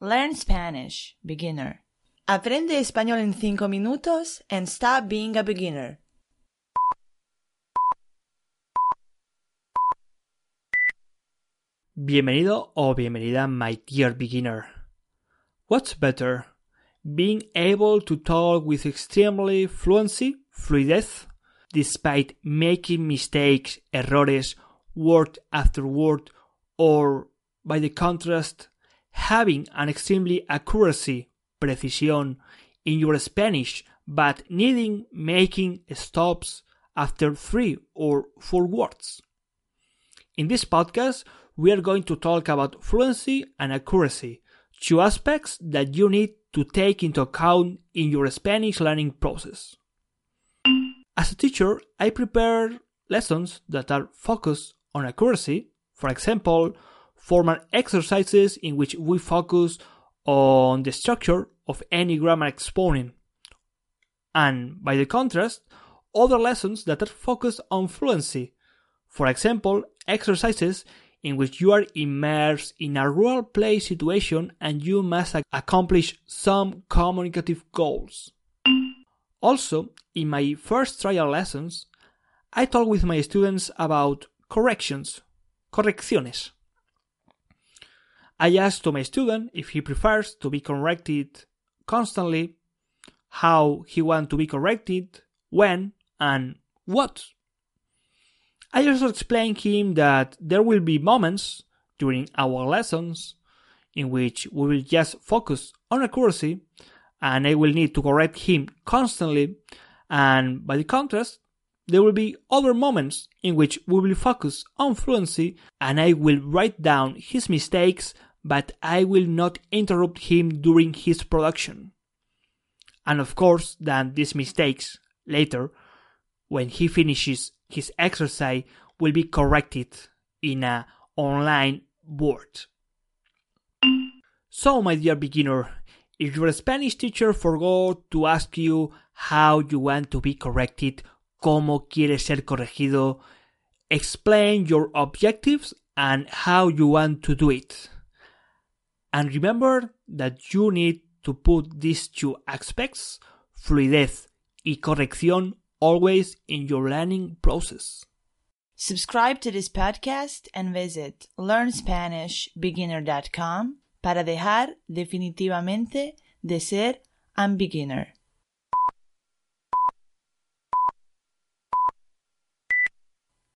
Learn Spanish, beginner. Aprende español en 5 minutos and stop being a beginner. Bienvenido o bienvenida, my dear beginner. What's better, being able to talk with extremely fluency, fluidez, despite making mistakes, errores, word after word, or by the contrast, having an extremely accuracy, precisión, in your Spanish, but needing making stops after three or four words. In this podcast, we are going to talk about fluency and accuracy, two aspects that you need to take into account in your Spanish learning process. As a teacher, I prepare lessons that are focused on accuracy, for example, formal exercises in which we focus on the structure of any grammar exponent. And by the contrast, other lessons that are focused on fluency, for example, exercises in which you are immersed in a role play situation and you must accomplish some communicative goals. Also, in my first trial lessons, I talk with my students about corrections, correcciones. I asked to my student if he prefers to be corrected constantly, how he wants to be corrected, when, and what. I also explained him that there will be moments during our lessons in which we will just focus on accuracy and I will need to correct him constantly and by the contrast there will be other moments in which we will focus on fluency and I will write down his mistakes but I will not interrupt him during his production. And of course, then these mistakes later, when he finishes his exercise, will be corrected in a online board. So, my dear beginner, if your Spanish teacher forgot to ask you how you want to be corrected, cómo quieres ser corregido, explain your objectives and how you want to do it. And remember that you need to put these two aspects, fluidez y corrección, always in your learning process. Subscribe to this podcast and visit learnspanishbeginner.com para dejar definitivamente de ser un beginner.